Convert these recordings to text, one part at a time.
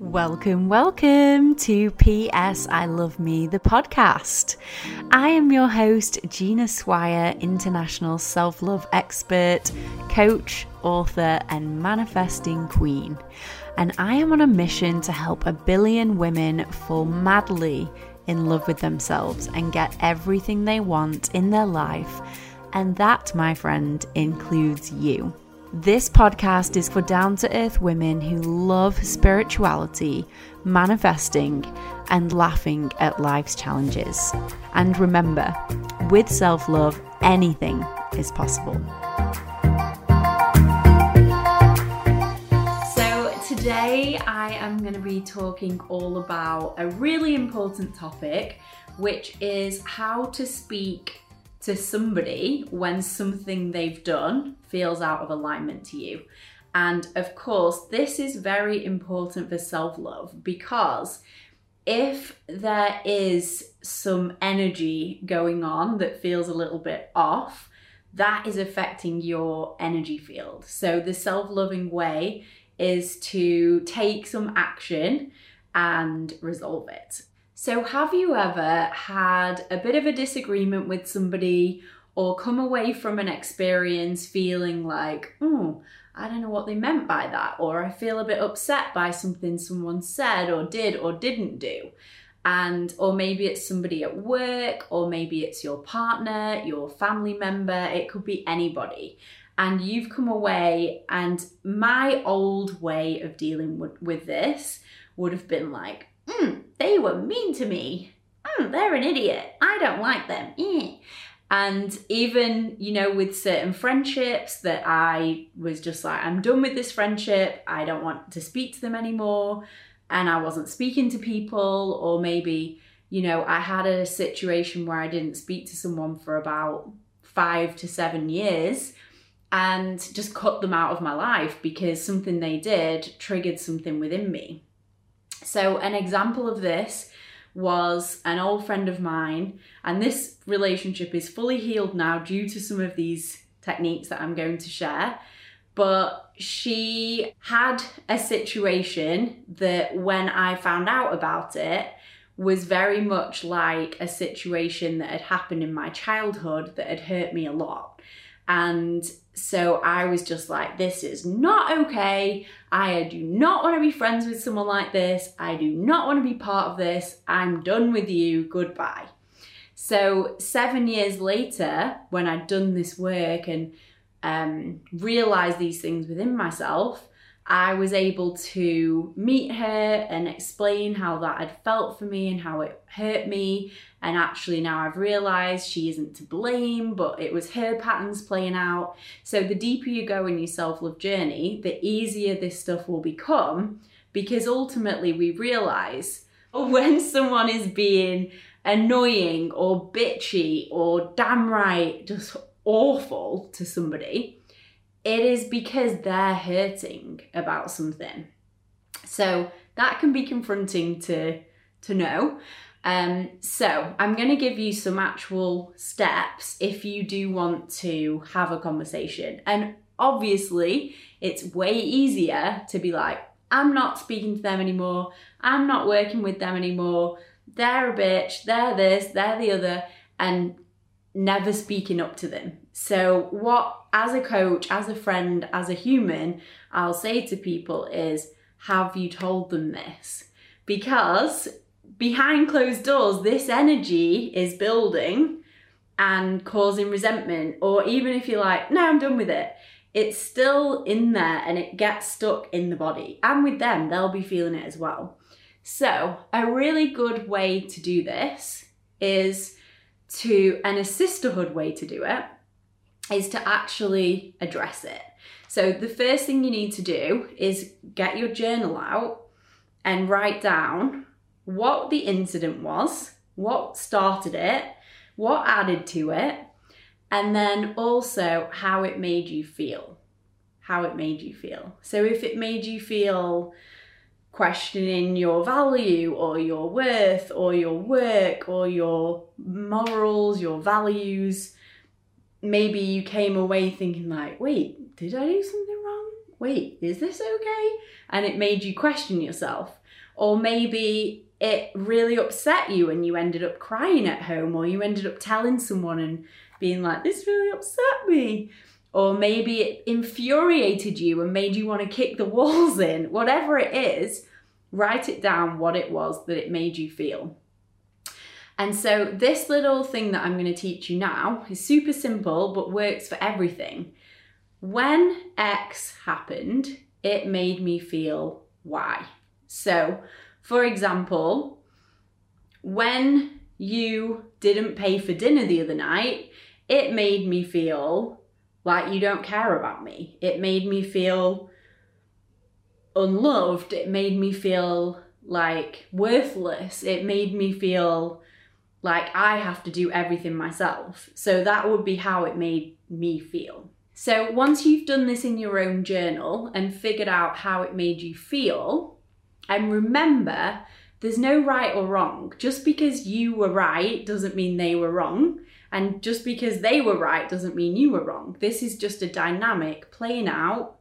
Welcome, welcome to PS I Love Me, the podcast. I am your host, Gina Swire, international self love expert, coach, author, and manifesting queen. And I am on a mission to help a billion women fall madly in love with themselves and get everything they want in their life. And that, my friend, includes you. This podcast is for down to earth women who love spirituality, manifesting, and laughing at life's challenges. And remember, with self love, anything is possible. So, today I am going to be talking all about a really important topic, which is how to speak to somebody when something they've done feels out of alignment to you. And of course, this is very important for self love because if there is some energy going on that feels a little bit off, that is affecting your energy field. So, the self loving way is to take some action and resolve it. So, have you ever had a bit of a disagreement with somebody or come away from an experience feeling like, oh, I don't know what they meant by that, or I feel a bit upset by something someone said or did or didn't do? And, or maybe it's somebody at work, or maybe it's your partner, your family member, it could be anybody. And you've come away, and my old way of dealing with, with this would have been like, mm, they were mean to me. Mm, they're an idiot. I don't like them. Eh. And even, you know, with certain friendships that I was just like, I'm done with this friendship. I don't want to speak to them anymore. And I wasn't speaking to people, or maybe, you know, I had a situation where I didn't speak to someone for about five to seven years and just cut them out of my life because something they did triggered something within me. So, an example of this was an old friend of mine, and this relationship is fully healed now due to some of these techniques that I'm going to share. But she had a situation that when I found out about it, was very much like a situation that had happened in my childhood that had hurt me a lot. And so I was just like, this is not okay. I do not want to be friends with someone like this. I do not want to be part of this. I'm done with you. Goodbye. So, seven years later, when I'd done this work and um, realized these things within myself, I was able to meet her and explain how that had felt for me and how it hurt me. And actually, now I've realized she isn't to blame, but it was her patterns playing out. So, the deeper you go in your self love journey, the easier this stuff will become because ultimately we realize when someone is being annoying or bitchy or damn right just awful to somebody it is because they're hurting about something. So that can be confronting to to know. Um, so I'm going to give you some actual steps if you do want to have a conversation. And obviously, it's way easier to be like, I'm not speaking to them anymore. I'm not working with them anymore. They're a bitch. They're this. They're the other. And never speaking up to them. So, what, as a coach, as a friend, as a human, I'll say to people is, have you told them this? Because behind closed doors, this energy is building and causing resentment. Or even if you're like, no, I'm done with it, it's still in there and it gets stuck in the body. And with them, they'll be feeling it as well. So, a really good way to do this is to, and a sisterhood way to do it is to actually address it. So, the first thing you need to do is get your journal out and write down what the incident was, what started it, what added to it, and then also how it made you feel. How it made you feel. So, if it made you feel questioning your value or your worth or your work or your morals, your values, maybe you came away thinking like, wait, did I do something wrong? wait, is this okay? And it made you question yourself. Or maybe it really upset you and you ended up crying at home, or you ended up telling someone and being like, this really upset me. Or maybe it infuriated you and made you want to kick the walls in. Whatever it is, write it down what it was that it made you feel. And so, this little thing that I'm going to teach you now is super simple but works for everything. When X happened, it made me feel Y. So, for example, when you didn't pay for dinner the other night, it made me feel like you don't care about me. It made me feel unloved. It made me feel like worthless. It made me feel like I have to do everything myself. So that would be how it made me feel. So once you've done this in your own journal and figured out how it made you feel, and remember, there's no right or wrong. Just because you were right doesn't mean they were wrong. And just because they were right doesn't mean you were wrong. This is just a dynamic playing out,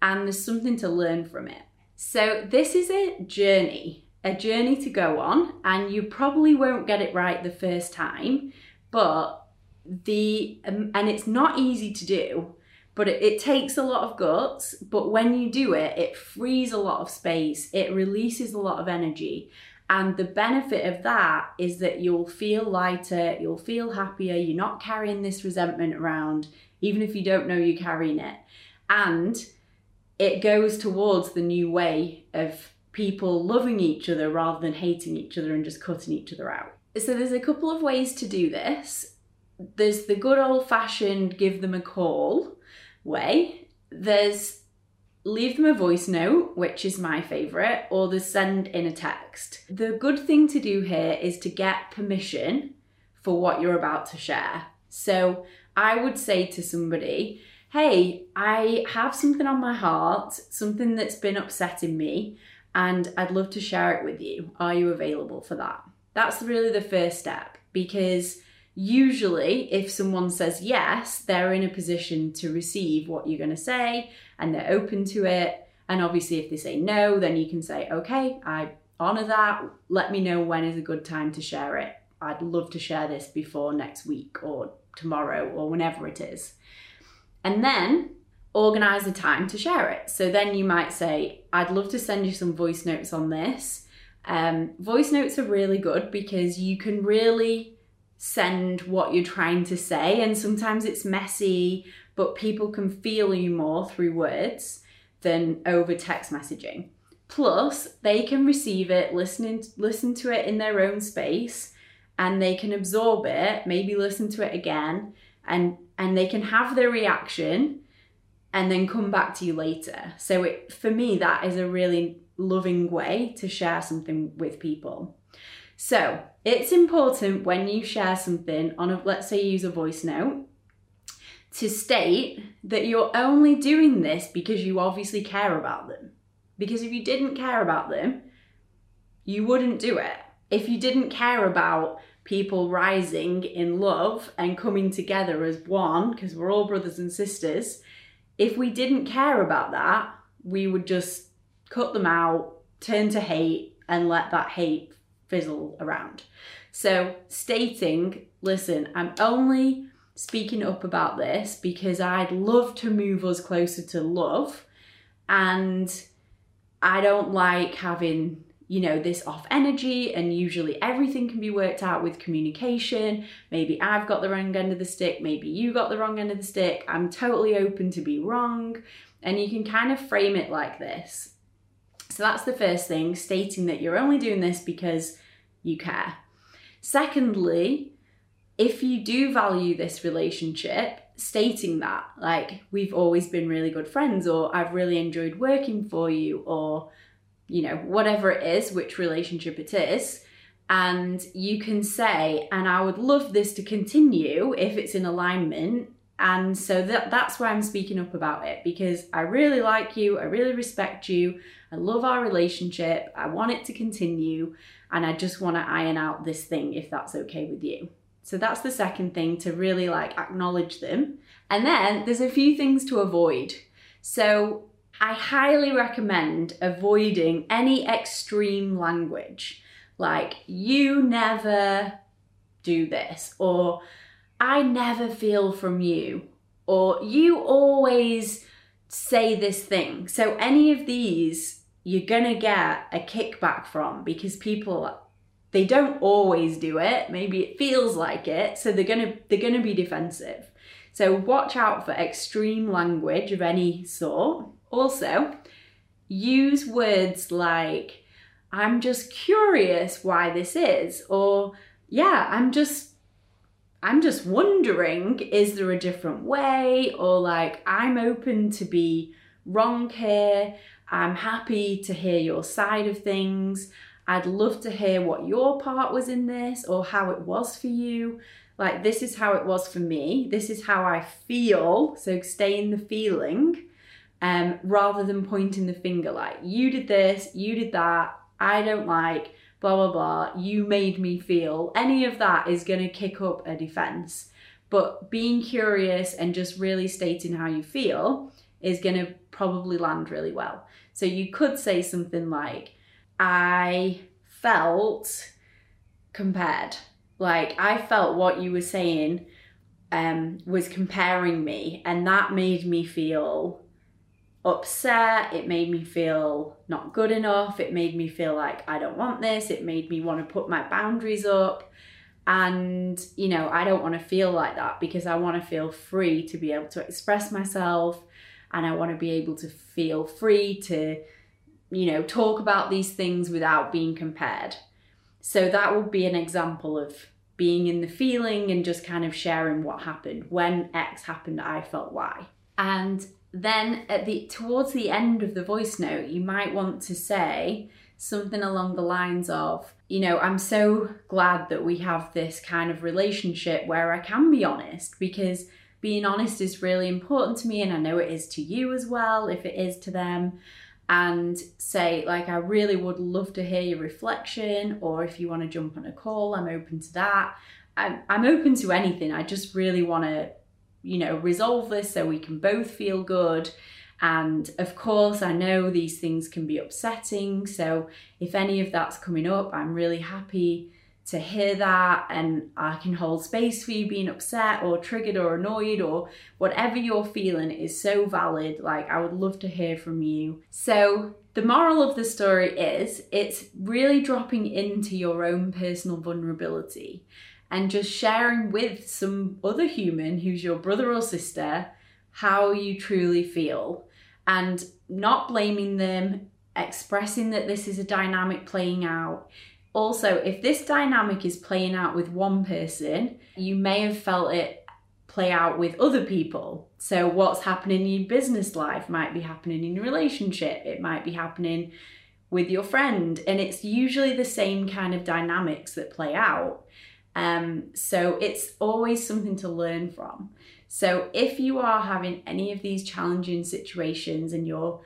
and there's something to learn from it. So, this is a journey a journey to go on, and you probably won't get it right the first time, but the um, and it's not easy to do but it, it, takes a lot of guts but when you do it it frees a lot of space it releases a lot of energy and the benefit of that is that you'll feel lighter you'll feel happier you're not carrying this resentment around even if you don't know you're carrying it and it goes towards the new way of people loving each other rather than hating each other and just cutting each other out. So there's a couple of ways to do this. There's the good old fashioned give them a call way. There's leave them a voice note, which is my favourite, or the send in a text. The good thing to do here is to get permission for what you're about to share. So I would say to somebody, Hey, I have something on my heart, something that's been upsetting me and I'd love to share it with you. Are you available for that? That's really the first step because usually if someone says yes, they're in a position to receive what you're going to say and they're open to it. And obviously, if they say no, then you can say, okay, I honor that. Let me know when is a good time to share it. I'd love to share this before next week or tomorrow or whenever it is. And then organize a time to share it. So then you might say, I'd love to send you some voice notes on this. Um, voice notes are really good because you can really send what you're trying to say, and sometimes it's messy, but people can feel you more through words than over text messaging. Plus, they can receive it, listening, listen to it in their own space, and they can absorb it, maybe listen to it again, and and they can have their reaction and then come back to you later. So it, for me, that is a really loving way to share something with people. So it's important when you share something on a, let's say, use a voice note, to state that you're only doing this because you obviously care about them. Because if you didn't care about them, you wouldn't do it. If you didn't care about people rising in love and coming together as one, because we're all brothers and sisters, if we didn't care about that, we would just cut them out, turn to hate, and let that hate fizzle around. So, stating, listen, I'm only speaking up about this because I'd love to move us closer to love, and I don't like having you know, this off energy, and usually everything can be worked out with communication. Maybe I've got the wrong end of the stick, maybe you got the wrong end of the stick. I'm totally open to be wrong. And you can kind of frame it like this. So that's the first thing, stating that you're only doing this because you care. Secondly, if you do value this relationship, stating that, like, we've always been really good friends, or I've really enjoyed working for you, or you know, whatever it is, which relationship it is. And you can say, and I would love this to continue if it's in alignment. And so that, that's why I'm speaking up about it because I really like you, I really respect you, I love our relationship, I want it to continue, and I just want to iron out this thing if that's okay with you. So that's the second thing to really like acknowledge them. And then there's a few things to avoid. So I highly recommend avoiding any extreme language like, you never do this, or I never feel from you, or you always say this thing. So, any of these you're gonna get a kickback from because people they don't always do it. Maybe it feels like it so they're gonna they're gonna be defensive. So watch out for extreme language of any sort. Also use words like i'm just curious why this is or yeah i'm just I'm just wondering, is there a different way? Or like, I'm open to be wrong here. I'm happy to hear your side of things. I'd love to hear what your part was in this or how it was for you. Like, this is how it was for me. This is how I feel. So, stay in the feeling um, rather than pointing the finger like, you did this, you did that, I don't like blah, blah, blah, you made me feel, any of that is going to kick up a defense. But being curious and just really stating how you feel is going to probably land really well. So you could say something like, I felt compared. Like, I felt what you were saying um, was comparing me, and that made me feel upset. It made me feel not good enough. It made me feel like I don't want this. It made me want to put my boundaries up. And, you know, I don't want to feel like that because I want to feel free to be able to express myself and I want to be able to feel free to, you know, talk about these things without being compared. So that would be an example of being in the feeling and just kind of sharing what happened. When X happened, I felt Y. And then at the towards the end of the voice note, you might want to say something along the lines of, you know, I'm so glad that we have this kind of relationship where I can be honest because being honest is really important to me and I know it is to you as well if it is to them. And say like I really would love to hear your reflection or if you want to jump on a call I'm open to that. I'm, I'm open to anything I just really want to you know, resolve this so we can both feel good. And of course, I know these things can be upsetting. So if any of that's coming up, I'm really happy to hear that and I can hold space for you being upset or triggered or annoyed or whatever you're feeling is so valid. Like, I would love to hear from you. So, the moral of the story is it's really dropping into your own personal vulnerability and just sharing with some other human who's your brother or sister how you truly feel and not blaming them, expressing that this is a dynamic playing out. Also, if this dynamic is playing out with one person, you may have felt it play out with other people. So, what's happening in your business life might be happening in your relationship, it might be happening with your friend, and it's usually the same kind of dynamics that play out. Um, so it's always something to learn from. So if you are having any of these challenging situations and you're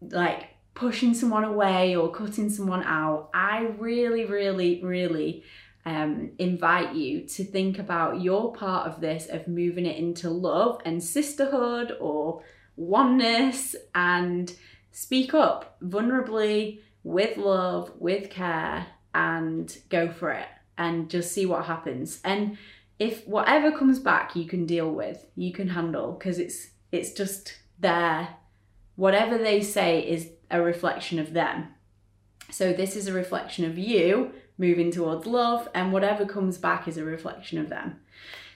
like pushing someone away or cutting someone out, I really, really, really um, invite you to think about your part of this, of moving it into love and sisterhood or oneness and speak up vulnerably with love, with care, and go for it and just see what happens. And if whatever comes back you can deal with, you can handle because it's it's just there. Whatever they say is a reflection of them. So this is a reflection of you moving towards love and whatever comes back is a reflection of them.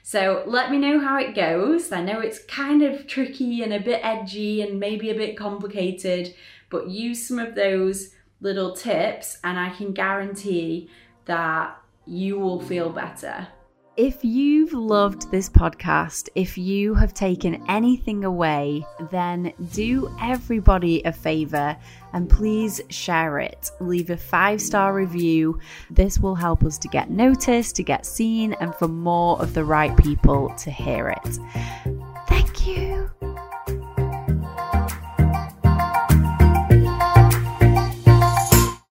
So let me know how it goes. I know it's kind of tricky and a bit edgy and maybe a bit complicated, but use some of those little tips and I can guarantee that you will feel better. If you've loved this podcast, if you have taken anything away, then do everybody a favor and please share it. Leave a five star review. This will help us to get noticed, to get seen, and for more of the right people to hear it.